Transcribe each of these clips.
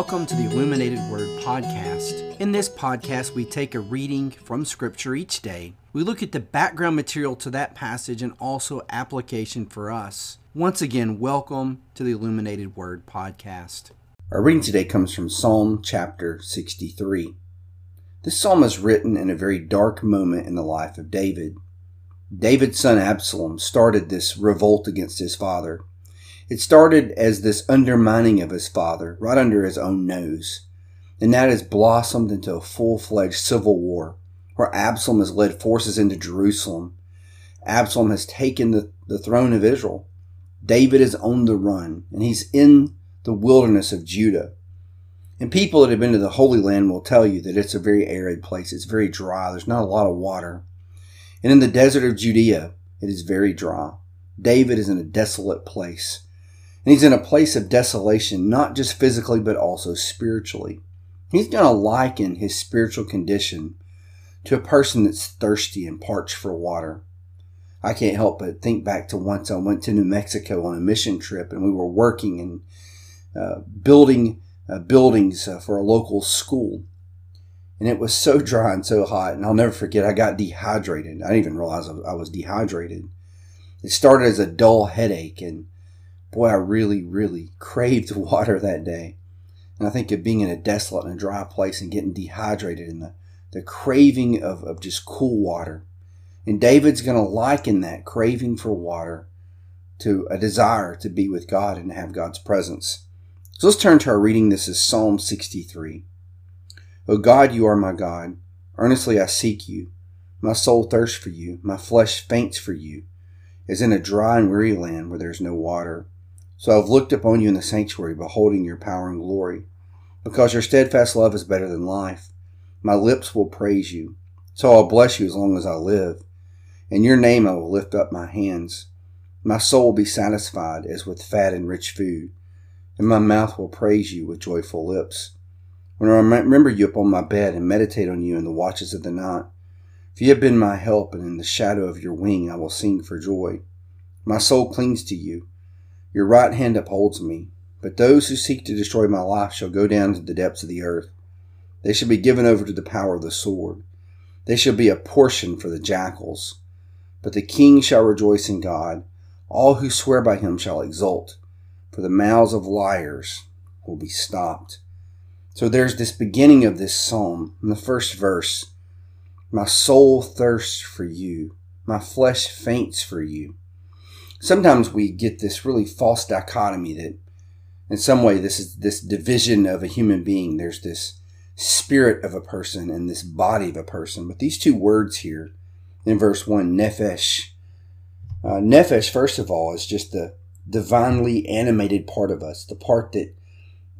Welcome to the Illuminated Word Podcast. In this podcast, we take a reading from Scripture each day. We look at the background material to that passage and also application for us. Once again, welcome to the Illuminated Word Podcast. Our reading today comes from Psalm chapter 63. This psalm is written in a very dark moment in the life of David. David's son Absalom started this revolt against his father. It started as this undermining of his father right under his own nose. And that has blossomed into a full fledged civil war where Absalom has led forces into Jerusalem. Absalom has taken the, the throne of Israel. David is on the run and he's in the wilderness of Judah. And people that have been to the Holy Land will tell you that it's a very arid place. It's very dry. There's not a lot of water. And in the desert of Judea, it is very dry. David is in a desolate place. And he's in a place of desolation, not just physically, but also spiritually. He's going to liken his spiritual condition to a person that's thirsty and parched for water. I can't help but think back to once I went to New Mexico on a mission trip and we were working and uh, building uh, buildings uh, for a local school and it was so dry and so hot. And I'll never forget, I got dehydrated. I didn't even realize I was dehydrated. It started as a dull headache, and boy, I really, really craved water that day. And I think of being in a desolate and a dry place and getting dehydrated and the, the craving of, of just cool water. And David's going to liken that craving for water to a desire to be with God and to have God's presence. So let's turn to our reading. This is Psalm 63. O God, you are my God. Earnestly I seek you. My soul thirsts for you. My flesh faints for you, as in a dry and weary land where there is no water. So I have looked upon you in the sanctuary, beholding your power and glory. Because your steadfast love is better than life. My lips will praise you. So I'll bless you as long as I live. In your name I will lift up my hands. My soul will be satisfied as with fat and rich food, and my mouth will praise you with joyful lips when I remember you upon my bed and meditate on you in the watches of the night. For you have been my help, and in the shadow of your wing I will sing for joy. My soul clings to you. Your right hand upholds me. But those who seek to destroy my life shall go down to the depths of the earth. They shall be given over to the power of the sword. They shall be a portion for the jackals. But the king shall rejoice in God. All who swear by him shall exult, for the mouths of liars will be stopped. So there's this beginning of this psalm in the first verse. My soul thirsts for you. My flesh faints for you. Sometimes we get this really false dichotomy that in some way this is this division of a human being. There's this spirit of a person and this body of a person. But these two words here in verse 1, nephesh. Uh, first of all, is just the divinely animated part of us, the part that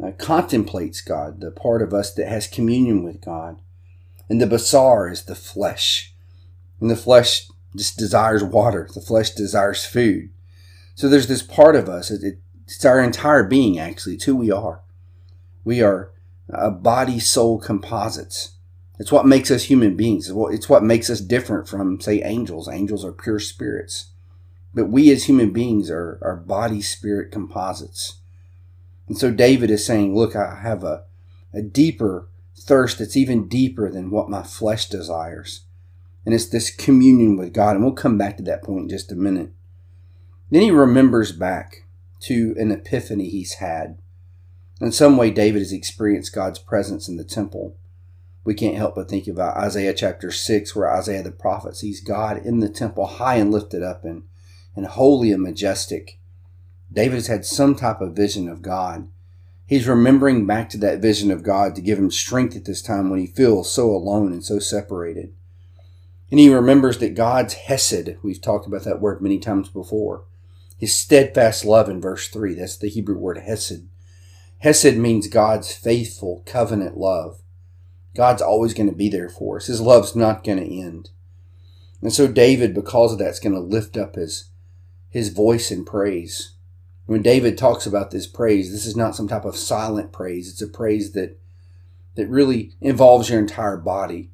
uh, contemplates God, the part of us that has communion with God. And the basar is the flesh. And the flesh just desires water. The flesh desires food. So there's this part of us. It, it's our entire being, actually. It's who we are. We are a body soul composites. It's what makes us human beings. It's what makes us different from, say, angels. Angels are pure spirits. But we as human beings are, are body spirit composites. And so David is saying, Look, I have a, a deeper thirst that's even deeper than what my flesh desires. And it's this communion with God. And we'll come back to that point in just a minute. Then he remembers back to an epiphany he's had. In some way, David has experienced God's presence in the temple. We can't help but think about Isaiah chapter 6, where Isaiah the prophet sees God in the temple, high and lifted up and, and holy and majestic. David's had some type of vision of God. He's remembering back to that vision of God to give him strength at this time when he feels so alone and so separated. And he remembers that God's Hesed, we've talked about that word many times before, his steadfast love in verse 3, that's the Hebrew word Hesed. Hesed means God's faithful covenant love. God's always going to be there for us. His love's not going to end. And so David, because of that, is going to lift up his, his voice in praise. When David talks about this praise, this is not some type of silent praise. It's a praise that that really involves your entire body.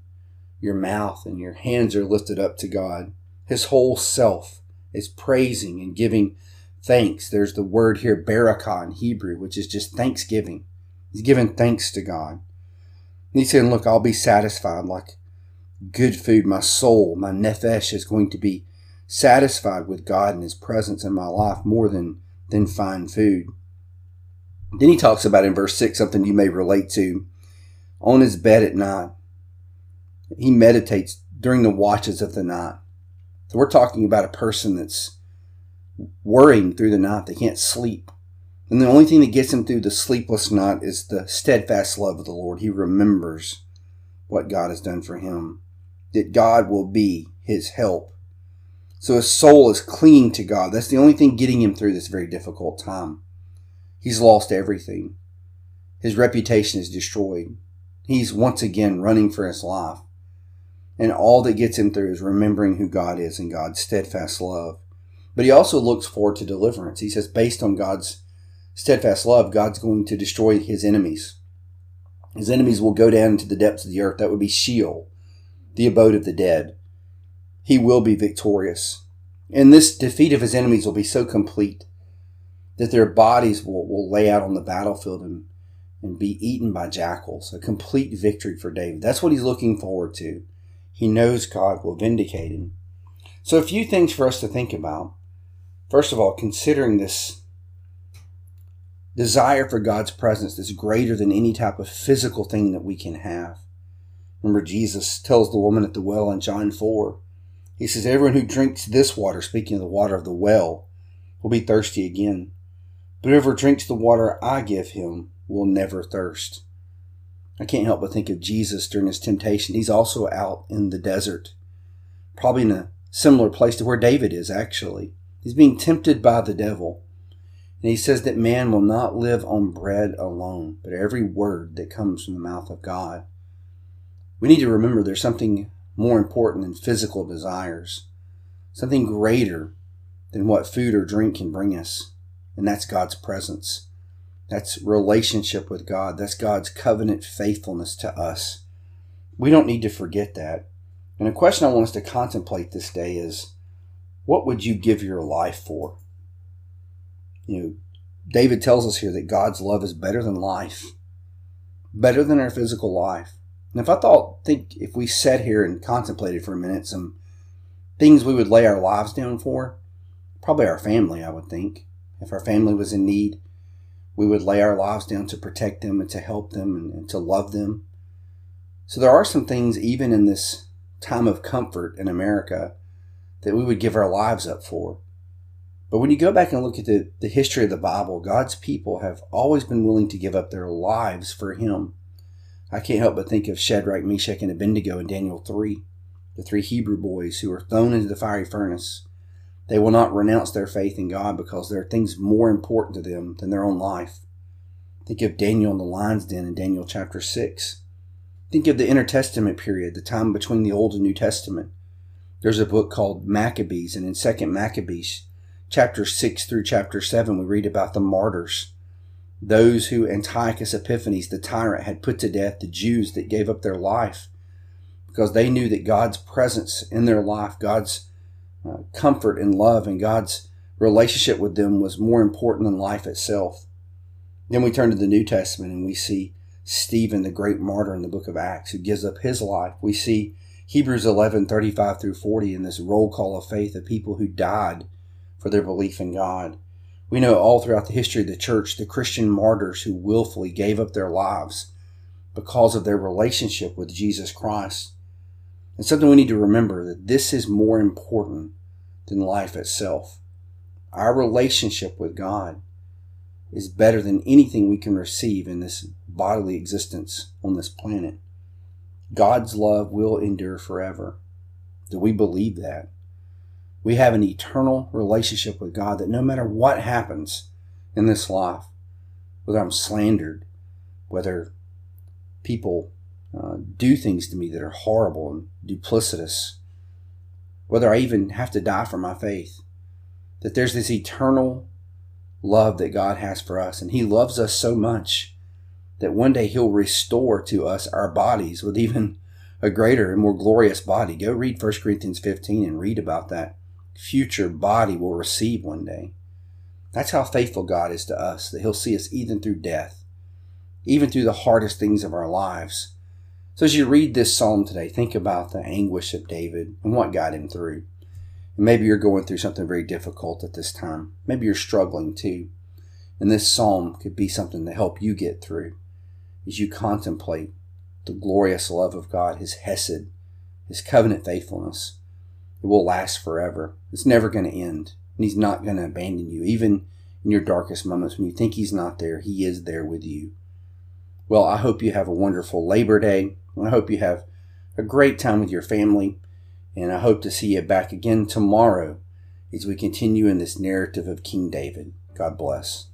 Your mouth and your hands are lifted up to God. His whole self is praising and giving thanks. There's the word here, barakah in Hebrew, which is just thanksgiving. He's giving thanks to God. And he's saying, Look, I'll be satisfied like good food. My soul, my nephesh is going to be satisfied with God and his presence in my life more than, than fine food. Then he talks about in verse 6 something you may relate to. On his bed at night, he meditates during the watches of the night. So we're talking about a person that's worrying through the night. They can't sleep. And the only thing that gets him through the sleepless night is the steadfast love of the Lord. He remembers what God has done for him, that God will be his help. So his soul is clinging to God. That's the only thing getting him through this very difficult time. He's lost everything. His reputation is destroyed. He's once again running for his life. And all that gets him through is remembering who God is and God's steadfast love. But he also looks forward to deliverance. He says, based on God's steadfast love, God's going to destroy his enemies. His enemies will go down into the depths of the earth. That would be Sheol, the abode of the dead. He will be victorious. And this defeat of his enemies will be so complete that their bodies will, will lay out on the battlefield and, and be eaten by jackals. A complete victory for David. That's what he's looking forward to. He knows God will vindicate him. So, a few things for us to think about. First of all, considering this desire for God's presence that's greater than any type of physical thing that we can have. Remember, Jesus tells the woman at the well in John 4, He says, Everyone who drinks this water, speaking of the water of the well, will be thirsty again. But whoever drinks the water I give him will never thirst. I can't help but think of Jesus during his temptation. He's also out in the desert, probably in a similar place to where David is, actually. He's being tempted by the devil. And he says that man will not live on bread alone, but every word that comes from the mouth of God. We need to remember there's something more important than physical desires, something greater than what food or drink can bring us, and that's God's presence. That's relationship with God. That's God's covenant faithfulness to us. We don't need to forget that. And a question I want us to contemplate this day is what would you give your life for? You know, David tells us here that God's love is better than life, better than our physical life. And if I thought, think if we sat here and contemplated for a minute some things we would lay our lives down for, probably our family, I would think. If our family was in need, we would lay our lives down to protect them and to help them and, and to love them. So there are some things, even in this time of comfort in America, that we would give our lives up for. But when you go back and look at the, the history of the Bible, God's people have always been willing to give up their lives for Him. I can't help but think of Shadrach, Meshach, and Abednego in Daniel 3, the three Hebrew boys who were thrown into the fiery furnace. They will not renounce their faith in God because there are things more important to them than their own life. Think of Daniel in the lion's den in Daniel chapter 6. Think of the intertestament period, the time between the Old and New Testament. There's a book called Maccabees, and in 2nd Maccabees, chapter 6 through chapter 7, we read about the martyrs. Those who Antiochus Epiphanes, the tyrant, had put to death, the Jews that gave up their life because they knew that God's presence in their life, God's uh, comfort and love and God's relationship with them was more important than life itself. Then we turn to the New Testament and we see Stephen, the great martyr in the book of Acts, who gives up his life. We see Hebrews 11, 35 through 40 in this roll call of faith of people who died for their belief in God. We know all throughout the history of the church the Christian martyrs who willfully gave up their lives because of their relationship with Jesus Christ. And something we need to remember that this is more important than life itself. Our relationship with God is better than anything we can receive in this bodily existence on this planet. God's love will endure forever. Do we believe that? We have an eternal relationship with God that no matter what happens in this life, whether I'm slandered, whether people uh, do things to me that are horrible and duplicitous, whether I even have to die for my faith, that there's this eternal love that God has for us. And He loves us so much that one day He'll restore to us our bodies with even a greater and more glorious body. Go read 1 Corinthians 15 and read about that future body we'll receive one day. That's how faithful God is to us, that He'll see us even through death. even through the hardest things of our lives. So as you read this psalm today, think about the anguish of David and what got him through. And maybe you're going through something very difficult at this time. Maybe you're struggling too. And this psalm could be something to help you get through as you contemplate the glorious love of God, His Hesed, His covenant faithfulness. It will last forever. It's never going to end. And He's not going to abandon you. Even in your darkest moments when you think He's not there, He is there with you. Well, I hope you have a wonderful Labor Day. I hope you have a great time with your family. And I hope to see you back again tomorrow as we continue in this narrative of King David. God bless.